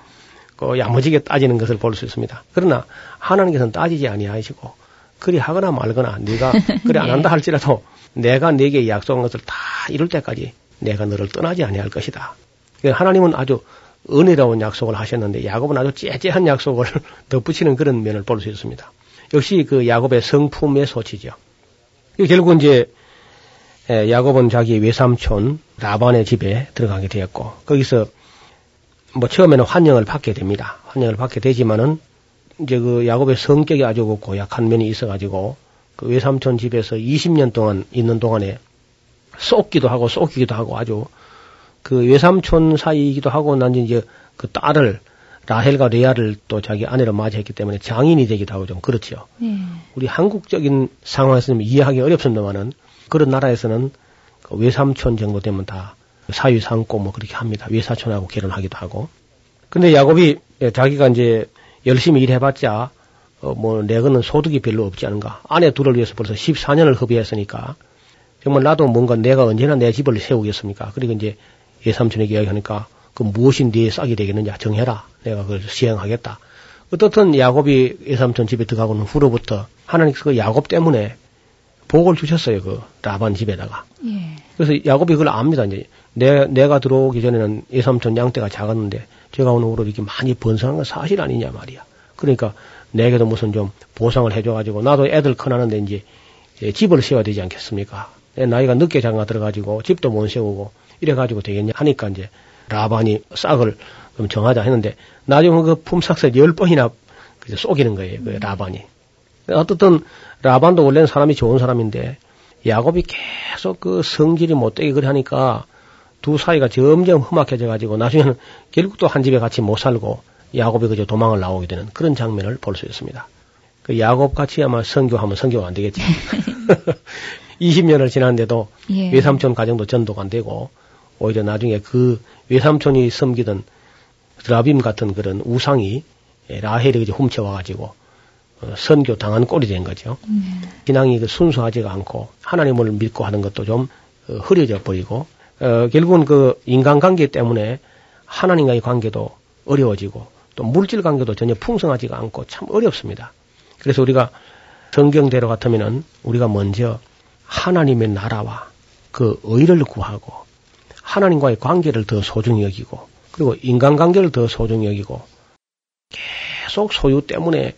그 야무지게 따지는 것을 볼 수 있습니다. 그러나 하나님께서는 따지지 아니하시고 그리 하거나 말거나 네가 그래 안 한다 할지라도 내가 네게 약속한 것을 다 이룰 때까지 내가 너를 떠나지 아니할 것이다. 하나님은 아주 은혜로운 약속을 하셨는데 야곱은 아주 째째한 약속을 덧붙이는 그런 면을 볼 수 있습니다. 역시 그 야곱의 성품의 소치죠. 결국 이제 야곱은 자기 외삼촌 라반의 집에 들어가게 되었고 거기서 뭐 처음에는 환영을 받게 됩니다. 환영을 받게 되지만은 이제 그 야곱의 성격이 아주 그 고약한 면이 있어가지고 그 외삼촌 집에서 20년 동안 있는 동안에 쏟기도 하고 쏟기기도 하고 아주 그 외삼촌 사이이기도 하고 난 이제 그 딸을 라헬과 레아를 또 자기 아내로 맞이했기 때문에 장인이 되기도 하고 좀 그렇죠. 예. 우리 한국적인 상황에서는 이해하기 어렵습니다만은 그런 나라에서는 그 외삼촌 정도 되면 다 사위 삼고 뭐 그렇게 합니다. 외사촌하고 결혼하기도 하고. 근데 야곱이 자기가 이제 열심히 일해봤자 어 뭐 내거는 소득이 별로 없지 않은가. 아내 둘을 위해서 벌써 14년을 허비했으니까 정말 나도 뭔가 내가 언제나 내 집을 세우겠습니까. 그리고 이제 예삼촌에게 이야기하니까 그 무엇이 네 싹이 되겠느냐 정해라. 내가 그걸 시행하겠다. 어떻든 야곱이 예삼촌 집에 들어가고는 후로부터 하나님께서 그 야곱 때문에 복을 주셨어요. 그 라반 집에다가. 예. 그래서 야곱이 그걸 압니다. 이제 내, 내가 들어오기 전에는 예삼촌 양떼가 작았는데 제가 오늘 후로 이렇게 많이 번성한 건 사실 아니냐 말이야. 그러니까 내게도 무슨 좀 보상을 해줘가지고 나도 애들 커나는데 이제 예, 집을 세워야 되지 않겠습니까? 내 나이가 늦게 장가 들어가지고 집도 못 세우고 이래가지고 되겠냐 하니까 이제 라반이 싹을 좀 정하자 했는데 나중에 그 품삯을 열 번이나 그저 속이는 거예요. 그 라반이. 어떻든 라반도 원래는 사람이 좋은 사람인데 야곱이 계속 그 성질이 못되게 그래 하니까 두 사이가 점점 험악해져 가지고 나중에는 결국 또 한 집에 같이 못 살고 야곱이 그저 도망을 나오게 되는 그런 장면을 볼 수 있습니다. 그 야곱 같이 아마 성교하면 성교가 안 되겠지. 20년을 지났는데도 예. 외삼촌 가정도 전도가 안 되고 오히려 나중에 그 외삼촌이 섬기던 드라빔 같은 그런 우상이 라헬이 훔쳐와가지고 어, 선교 당한 꼴이 된 거죠. 네. 신앙이 그 순수하지가 않고 하나님을 믿고 하는 것도 좀 어, 흐려져 버리고 어, 결국은 그 인간관계 때문에 하나님과의 관계도 어려워지고 또 물질 관계도 전혀 풍성하지가 않고 참 어렵습니다. 그래서 우리가 성경대로 같으면은 우리가 먼저 하나님의 나라와 그 의를 구하고 하나님과의 관계를 더 소중히 여기고 그리고 인간관계를 더 소중히 여기고 계속 소유 때문에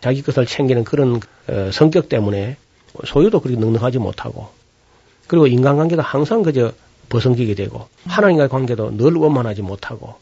자기 것을 챙기는 그런 어, 성격 때문에 소유도 그렇게 넉넉하지 못하고 그리고 인간관계도 항상 그저 버성기게 되고 하나님과의 관계도 늘 원만하지 못하고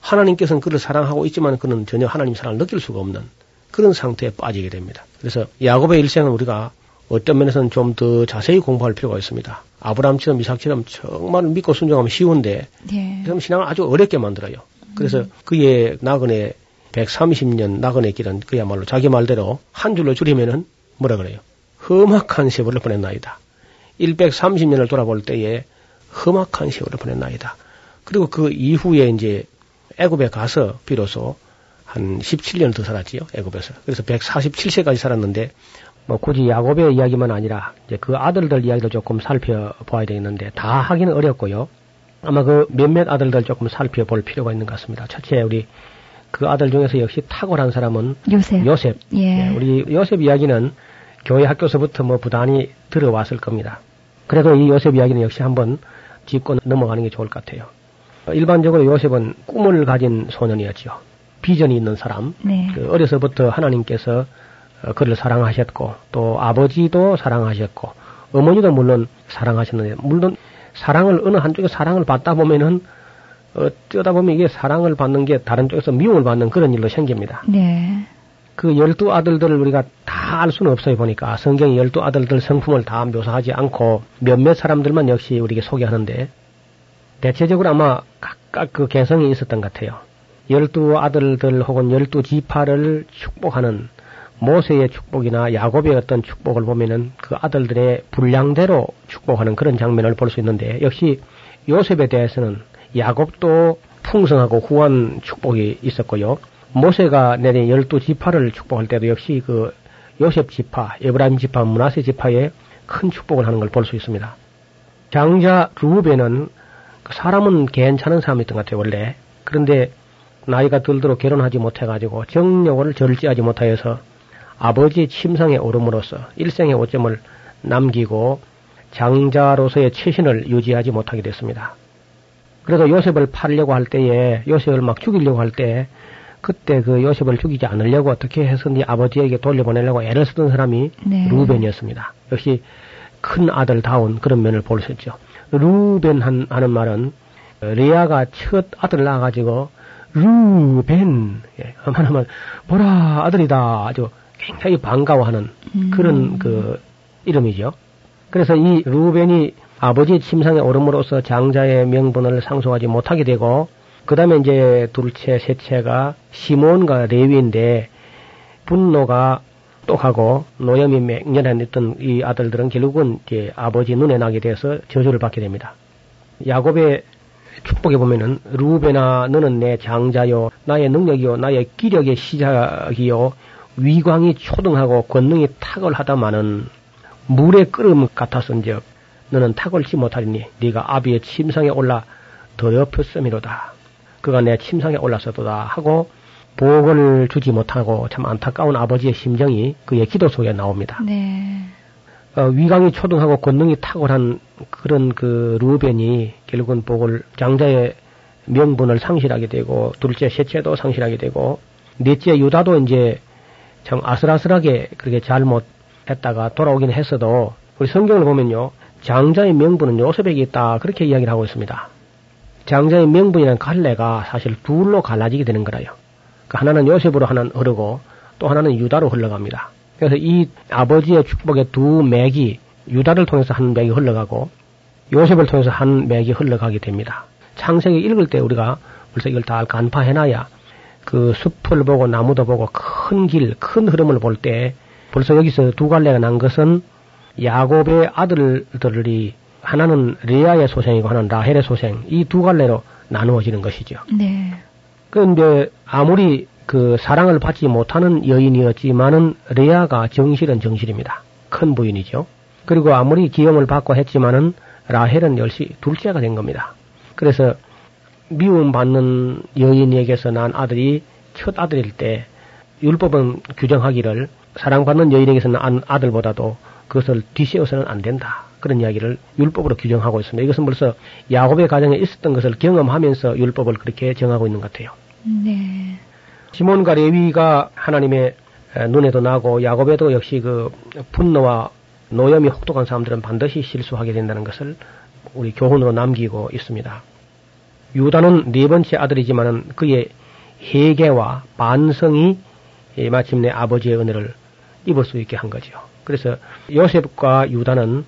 하나님께서는 그를 사랑하고 있지만 그는 전혀 하나님 사랑을 느낄 수가 없는 그런 상태에 빠지게 됩니다. 그래서 야곱의 일생은 우리가 어떤 면에서는 좀 더 자세히 공부할 필요가 있습니다. 아브라함처럼 이삭처럼 정말 믿고 순종하면 쉬운데 예. 그럼 신앙을 아주 어렵게 만들어요. 그래서 그의 나그네 130년 나그네 길은 그야말로 자기 말대로 한 줄로 줄이면은 뭐라 그래요? 험악한 세월을 보냈나이다. 130년을 돌아볼 때에 험악한 세월을 보냈나이다. 그리고 그 이후에 이제 애굽에 가서 비로소 한 17년 더 살았지요. 애굽에서. 그래서 147세까지 살았는데 뭐 굳이 야곱의 이야기만 아니라 이제 그 아들들 이야기도 조금 살펴봐야 되겠는데 다 하기는 어렵고요. 아마 그 몇몇 아들들 조금 살펴볼 필요가 있는 것 같습니다. 첫째 우리 그 아들 중에서 역시 탁월한 사람은 요셉. 요셉. 예. 예, 우리 요셉 이야기는 교회 학교서부터 뭐 부단히 들어왔을 겁니다. 그래도 이 요셉 이야기는 역시 한번 짚고 넘어가는 게 좋을 것 같아요. 어, 일반적으로 요셉은 꿈을 가진 소년이었죠. 비전이 있는 사람. 네. 그 어려서부터 하나님께서 어, 그를 사랑하셨고 또 아버지도 사랑하셨고 어머니도 물론 사랑하셨는데 물론 사랑을 어느 한쪽에 사랑을 받다 보면은 어쩌다 보면 이게 사랑을 받는 게 다른 쪽에서 미움을 받는 그런 일로 생깁니다. 네. 그 열두 아들들을 우리가 다 알 수는 없어요 보니까 성경이 열두 아들들 성품을 다 묘사하지 않고 몇몇 사람들만 역시 우리에게 소개하는데 대체적으로 아마 각각 그 개성이 있었던 것 같아요. 열두 아들들 혹은 열두 지파를 축복하는 모세의 축복이나 야곱의 어떤 축복을 보면은 그 아들들의 분량대로 축복하는 그런 장면을 볼 수 있는데 역시 요셉에 대해서는 야곱도 풍성하고 후한 축복이 있었고요. 모세가 내린 열두 지파를 축복할 때도 역시 그 요셉 지파, 에브라임 지파, 문하세 지파에 큰 축복을 하는 걸 볼 수 있습니다. 장자 루벤은 그 사람은 괜찮은 사람이었던 것 같아요, 원래. 그런데 나이가 들도록 결혼하지 못해가지고 정력을 절제하지 못하여서 아버지의 침상에 오름으로써 일생의 오점을 남기고 장자로서의 최신을 유지하지 못하게 됐습니다. 그래서 요셉을 팔려고 할 때에 요셉을 막 죽이려고 할 때 그때 그 요셉을 죽이지 않으려고 어떻게 해서 네 아버지에게 돌려보내려고 애를 쓰던 사람이 네. 루벤이었습니다. 역시 큰 아들다운 그런 면을 볼 수 있죠. 루벤 한, 하는 말은 레아가 첫 아들 낳아가지고 루벤 예, 하면 보라 아들이다 아주 굉장히 반가워하는 음. 그런 그 이름이죠. 그래서 이 루벤이 아버지 침상에 오름으로써 장자의 명분을 상속하지 못하게 되고 그 다음에 이제 둘째, 셋째가 시몬과 레위인데 분노가 똑하고 노염이 맹렬한 있던 이 아들들은 결국은 이제 아버지 눈에 나게 돼서 저주를 받게 됩니다. 야곱의 축복에 보면은 루베나 너는 내 장자요 나의 능력이요 나의 기력의 시작이요 위광이 초등하고 권능이 탁월하다마는 물의 끓음 같았은즉 너는 탁월치 못하리니 네가 아비의 침상에 올라 더럽혔음이로다. 그가 내 침상에 올랐어도다 하고 복을 주지 못하고 참 안타까운 아버지의 심정이 그의 기도 속에 나옵니다. 네. 어, 위강이 초등하고 권능이 탁월한 그런 그 루벤이 결국은 복을 장자의 명분을 상실하게 되고 둘째 셋째도 상실하게 되고 넷째 유다도 이제 참 아슬아슬하게 그렇게 잘못했다가 돌아오긴 했어도 우리 성경을 보면요 장자의 명분은 요셉에게 있다 그렇게 이야기를 하고 있습니다. 장자의 명분이라는 갈래가 사실 둘로 갈라지게 되는 거라요. 그 하나는 요셉으로 하나는 흐르고 또 하나는 유다로 흘러갑니다. 그래서 이 아버지의 축복의 두 맥이 유다를 통해서 한 맥이 흘러가고 요셉을 통해서 한 맥이 흘러가게 됩니다. 창세기 읽을 때 우리가 벌써 이걸 다 간파해놔야 그 숲을 보고 나무도 보고 큰 길, 큰 흐름을 볼 때 벌써 여기서 두 갈래가 난 것은 야곱의 아들들이 하나는 레아의 소생이고 하나는 라헬의 소생 이 두 갈래로 나누어지는 것이죠. 네. 그런데 아무리 그 사랑을 받지 못하는 여인이었지만은 레아가 정실은 정실입니다. 큰 부인이죠. 그리고 아무리 기염을 받고 했지만은 라헬은 역시 둘째가 된 겁니다. 그래서 미움받는 여인에게서 난 아들이 첫 아들일 때 율법은 규정하기를 사랑받는 여인에게서 난 아들보다도 그것을 뒤세워서는 안 된다. 그런 이야기를 율법으로 규정하고 있습니다. 이것은 벌써 야곱의 가정에 있었던 것을 경험하면서 율법을 그렇게 정하고 있는 것 같아요. 네. 시몬과 레위가 하나님의 눈에도 나고 야곱에도 역시 그 분노와 노염이 혹독한 사람들은 반드시 실수하게 된다는 것을 우리 교훈으로 남기고 있습니다. 유다는 네 번째 아들이지만은 그의 회개와 반성이 마침내 아버지의 은혜를 입을 수 있게 한 거죠. 그래서 요셉과 유다는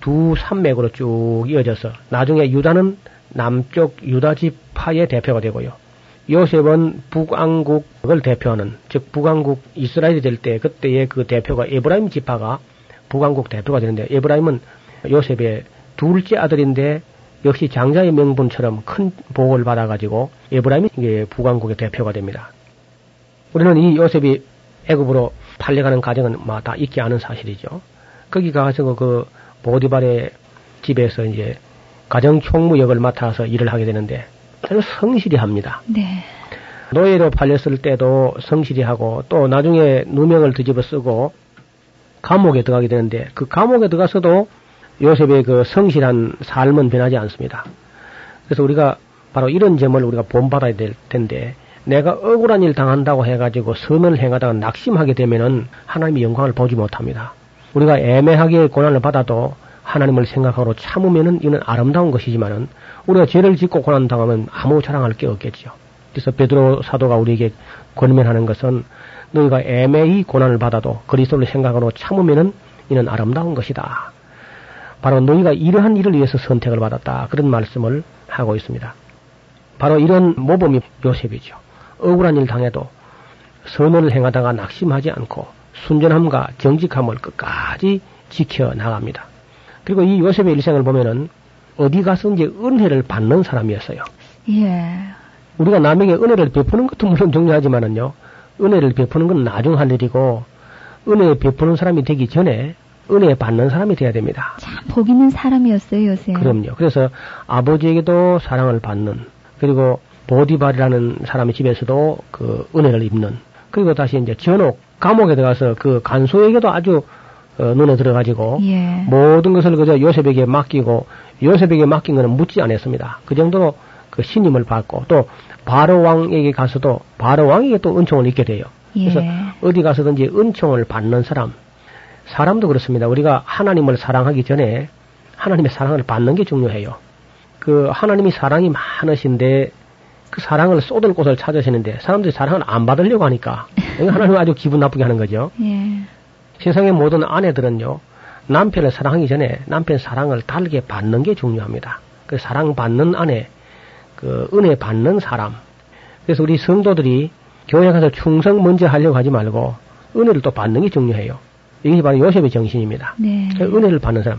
두 산맥으로 쭉 이어져서 나중에 유다는 남쪽 유다 지파의 대표가 되고요. 요셉은 북왕국을 대표하는 즉 북왕국 이스라엘이 될 때 그때의 그 대표가 에브라임 지파가 북왕국 대표가 되는데 에브라임은 요셉의 둘째 아들인데 역시 장자의 명분처럼 큰 복을 받아가지고 에브라임이 북왕국의 대표가 됩니다. 우리는 이 요셉이 애굽으로 팔려가는 과정은 뭐다 잊지 않은 사실이죠. 거기 가서 그 보디발의 집에서 이제 가정 총무 역을 맡아서 일을 하게 되는데 아주 성실히 합니다. 네. 노예로 팔렸을 때도 성실히 하고 또 나중에 누명을 뒤집어 쓰고 감옥에 들어가게 되는데 그 감옥에 들어가서도 요셉의 그 성실한 삶은 변하지 않습니다. 그래서 우리가 바로 이런 점을 우리가 본받아야 될 텐데 내가 억울한 일 당한다고 해가지고 선을 행하다가 낙심하게 되면은 하나님의 영광을 보지 못합니다. 우리가 애매하게 고난을 받아도 하나님을 생각하고 참으면은 이는 아름다운 것이지만은 우리가 죄를 짓고 고난 당하면 아무 자랑할 게 없겠죠. 그래서 베드로 사도가 우리에게 권면하는 것은 너희가 애매히 고난을 받아도 그리스도를 생각하고 참으면은 이는 아름다운 것이다. 바로 너희가 이러한 일을 위해서 선택을 받았다. 그런 말씀을 하고 있습니다. 바로 이런 모범이 요셉이죠. 억울한 일 당해도 선언을 행하다가 낙심하지 않고 순전함과 정직함을 끝까지 지켜 나갑니다. 그리고 이 요셉의 일생을 보면은 어디 가서 이제 은혜를 받는 사람이었어요. 예. 우리가 남에게 은혜를 베푸는 것도 물론 중요하지만은요, 은혜를 베푸는 건 나중 할 일이고, 은혜 베푸는 사람이 되기 전에 은혜 받는 사람이 돼야 됩니다. 참, 복 있는 사람이었어요, 요새. 그럼요. 그래서 아버지에게도 사랑을 받는, 그리고 보디발이라는 사람의 집에서도 그 은혜를 입는, 그리고 다시 이제 전옥, 감옥에 들어가서 그 간소에게도 아주 어, 눈에 들어가지고 예. 모든 것을 그저 요셉에게 맡기고 요셉에게 맡긴 것은 묻지 않았습니다. 그 정도로 그 신임을 받고 또 바로 왕에게 가서도 바로 왕에게 또 은총을 입게 돼요. 그래서 예. 어디 가서든지 은총을 받는 사람 사람도 그렇습니다. 우리가 하나님을 사랑하기 전에 하나님의 사랑을 받는 게 중요해요. 그 하나님이 사랑이 많으신데 그 사랑을 쏟을 곳을 찾으시는데 사람들이 사랑을 안 받으려고 하니까 하나님 아주 기분 나쁘게 하는 거죠. 예. 세상의 모든 아내들은요, 남편을 사랑하기 전에 남편 사랑을 달게 받는 게 중요합니다. 그 사랑 받는 아내, 그 은혜 받는 사람. 그래서 우리 성도들이 교회 가서 충성 먼저 하려고 하지 말고 은혜를 또 받는 게 중요해요. 이게 바로 요셉의 정신입니다. 네. 그 은혜를 받는 사람.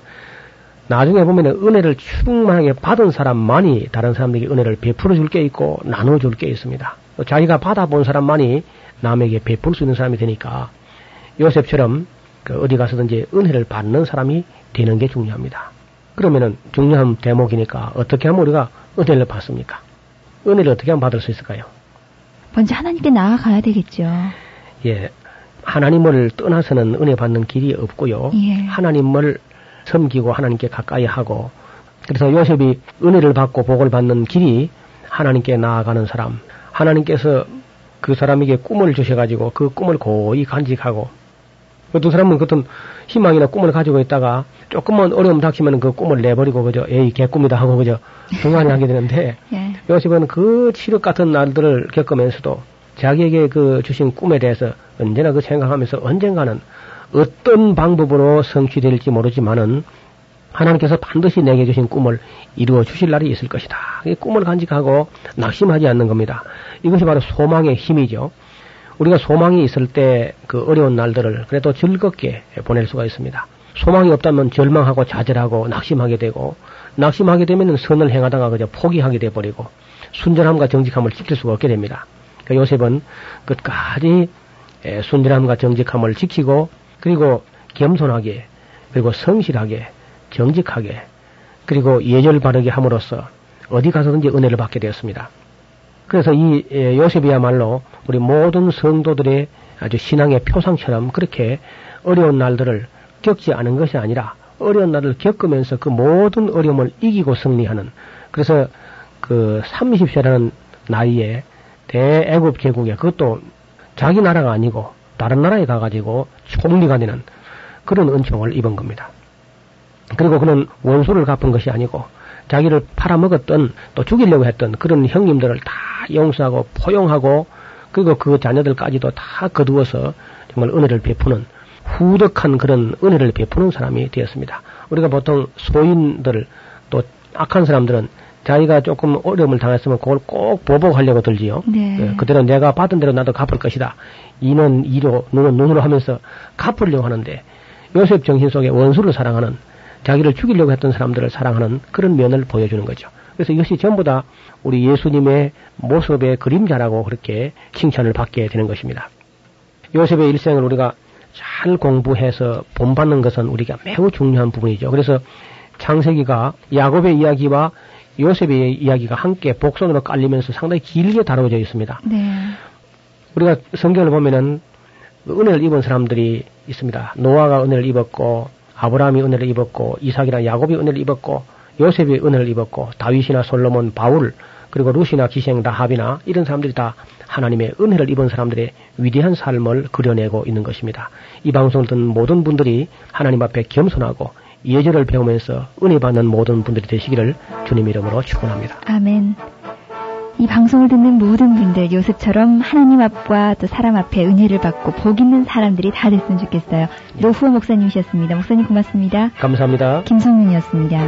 나중에 보면 은혜를 충만하게 받은 사람만이 다른 사람들에게 은혜를 베풀어 줄 게 있고 나눠 줄 게 있습니다. 또 자기가 받아본 사람만이 남에게 베풀 수 있는 사람이 되니까 요셉처럼 그 어디 가서든지 은혜를 받는 사람이 되는 게 중요합니다. 그러면은 중요한 대목이니까 어떻게 하면 우리가 은혜를 받습니까? 은혜를 어떻게 하면 받을 수 있을까요? 먼저 하나님께 나아가야 되겠죠. 예. 하나님을 떠나서는 은혜 받는 길이 없고요. 예. 하나님을 섬기고 하나님께 가까이 하고 그래서 요셉이 은혜를 받고 복을 받는 길이 하나님께 나아가는 사람. 하나님께서 그 사람에게 꿈을 주셔가지고 그 꿈을 고이 간직하고 어떤 사람은 어떤 희망이나 꿈을 가지고 있다가 조금만 어려움 닥치면 그 꿈을 내버리고 그저 에이 개꿈이다 하고 그저 중간에 하게 되는데 예. 요셉은 그 치력 같은 날들을 겪으면서도 자기에게 그 주신 꿈에 대해서 언제나 그 생각하면서 언젠가는 어떤 방법으로 성취될지 모르지만은 하나님께서 반드시 내게 주신 꿈을 이루어 주실 날이 있을 것이다. 이 꿈을 간직하고 낙심하지 않는 겁니다. 이것이 바로 소망의 힘이죠. 우리가 소망이 있을 때 그 어려운 날들을 그래도 즐겁게 보낼 수가 있습니다. 소망이 없다면 절망하고 좌절하고 낙심하게 되고 낙심하게 되면 선을 행하다가 그저 포기하게 돼버리고 순전함과 정직함을 지킬 수가 없게 됩니다. 그러니까 요셉은 끝까지 순전함과 정직함을 지키고 그리고 겸손하게 그리고 성실하게 정직하게 그리고 예절 바르게 함으로써 어디 가서든지 은혜를 받게 되었습니다. 그래서 이 요셉이야말로 우리 모든 성도들의 아주 신앙의 표상처럼 그렇게 어려운 날들을 겪지 않은 것이 아니라 어려운 날을 겪으면서 그 모든 어려움을 이기고 승리하는 그래서 그 30세라는 나이에 대애굽 제국에 그것도 자기 나라가 아니고 다른 나라에 가가지고 총리가 되는 그런 은총을 입은 겁니다. 그리고 그는 원수를 갚은 것이 아니고 자기를 팔아먹었던 또 죽이려고 했던 그런 형님들을 다 용서하고 포용하고 그리고 그 자녀들까지도 다 거두어서 정말 은혜를 베푸는 후덕한 그런 은혜를 베푸는 사람이 되었습니다. 우리가 보통 소인들 또 악한 사람들은 자기가 조금 어려움을 당했으면 그걸 꼭 보복하려고 들지요. 네. 네, 그대로 내가 받은 대로 나도 갚을 것이다. 이는 이로, 눈은 눈으로 하면서 갚으려고 하는데 요셉 정신 속에 원수를 사랑하는 자기를 죽이려고 했던 사람들을 사랑하는 그런 면을 보여주는 거죠. 그래서 이것이 전부 다 우리 예수님의 모습의 그림자라고 그렇게 칭찬을 받게 되는 것입니다. 요셉의 일생을 우리가 잘 공부해서 본받는 것은 우리가 매우 중요한 부분이죠. 그래서 창세기가 야곱의 이야기와 요셉의 이야기가 함께 복선으로 깔리면서 상당히 길게 다뤄져 있습니다. 네. 우리가 성경을 보면은 은혜를 입은 사람들이 있습니다. 노아가 은혜를 입었고 아브라함이 은혜를 입었고 이삭이나 야곱이 은혜를 입었고 요셉이 은혜를 입었고 다윗이나 솔로몬, 바울 그리고 루시나 기생 다합이나 이런 사람들이 다 하나님의 은혜를 입은 사람들의 위대한 삶을 그려내고 있는 것입니다. 이 방송을 듣는 모든 분들이 하나님 앞에 겸손하고 예절을 배우면서 은혜 받는 모든 분들이 되시기를 주님 이름으로 축원합니다. 아멘. 이 방송을 듣는 모든 분들 요셉처럼 하나님 앞과 또 사람 앞에 은혜를 받고 복 있는 사람들이 다 됐으면 좋겠어요. 노후호 목사님이셨습니다. 목사님 고맙습니다. 감사합니다. 김성윤이었습니다.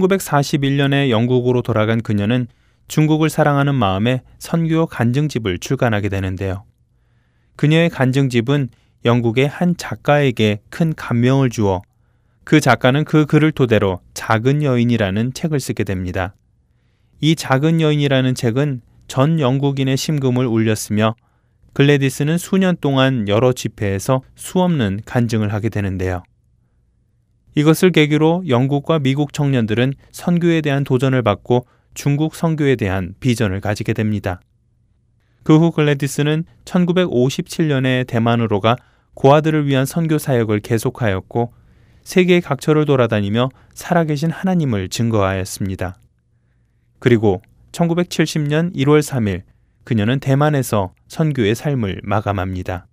1941년에 영국으로 돌아간 그녀는 중국을 사랑하는 마음에 선교 간증집을 출간하게 되는데요. 그녀의 간증집은 영국의 한 작가에게 큰 감명을 주어 그 작가는 그 글을 토대로 작은 여인이라는 책을 쓰게 됩니다. 이 작은 여인이라는 책은 전 영국인의 심금을 울렸으며 글래디스는 수년 동안 여러 집회에서 수없는 간증을 하게 되는데요. 이것을 계기로 영국과 미국 청년들은 선교에 대한 도전을 받고 중국 선교에 대한 비전을 가지게 됩니다. 그 후 글래디스는 1957년에 대만으로 가 고아들을 위한 선교 사역을 계속하였고 세계 각처를 돌아다니며 살아계신 하나님을 증거하였습니다. 그리고 1970년 1월 3일 그녀는 대만에서 선교의 삶을 마감합니다.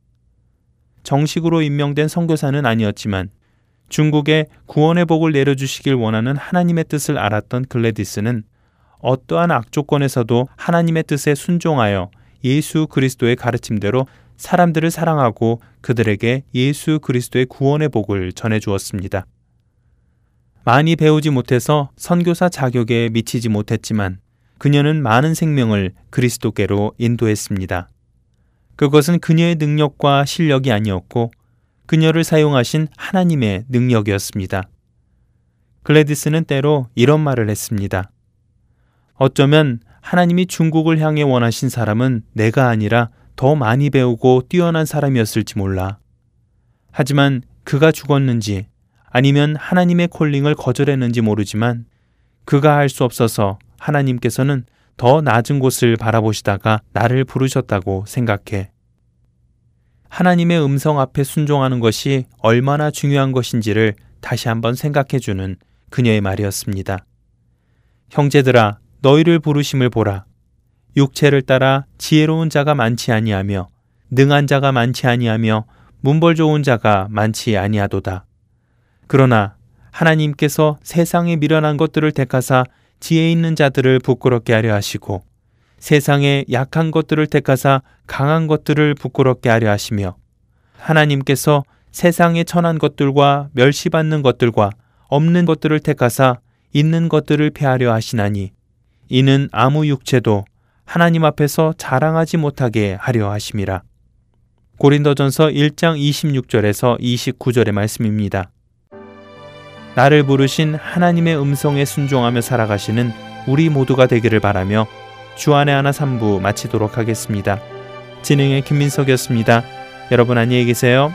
정식으로 임명된 선교사는 아니었지만 중국에 구원의 복을 내려주시길 원하는 하나님의 뜻을 알았던 글래디스는 어떠한 악조건에서도 하나님의 뜻에 순종하여 예수 그리스도의 가르침대로 사람들을 사랑하고 그들에게 예수 그리스도의 구원의 복을 전해 주었습니다. 많이 배우지 못해서 선교사 자격에 미치지 못했지만 그녀는 많은 생명을 그리스도께로 인도했습니다. 그것은 그녀의 능력과 실력이 아니었고 그녀를 사용하신 하나님의 능력이었습니다. 글래디스는 때로 이런 말을 했습니다. 어쩌면 하나님이 중국을 향해 원하신 사람은 내가 아니라 더 많이 배우고 뛰어난 사람이었을지 몰라. 하지만 그가 죽었는지 아니면 하나님의 콜링을 거절했는지 모르지만 그가 할 수 없어서 하나님께서는 더 낮은 곳을 바라보시다가 나를 부르셨다고 생각해. 하나님의 음성 앞에 순종하는 것이 얼마나 중요한 것인지를 다시 한번 생각해 주는 그녀의 말이었습니다. 형제들아, 너희를 부르심을 보라. 육체를 따라 지혜로운 자가 많지 아니하며 능한 자가 많지 아니하며 문벌 좋은 자가 많지 아니하도다. 그러나 하나님께서 세상에 미련한 것들을 택하사 지혜 있는 자들을 부끄럽게 하려 하시고 세상에 약한 것들을 택하사 강한 것들을 부끄럽게 하려 하시며 하나님께서 세상에 천한 것들과 멸시받는 것들과 없는 것들을 택하사 있는 것들을 폐하려 하시나니 이는 아무 육체도 하나님 앞에서 자랑하지 못하게 하려 하심이라. 고린도전서 1장 26절에서 29절의 말씀입니다. 나를 부르신 하나님의 음성에 순종하며 살아가시는 우리 모두가 되기를 바라며 주안의 하나 3부 마치도록 하겠습니다. 진행의 김민석이었습니다. 여러분 안녕히 계세요.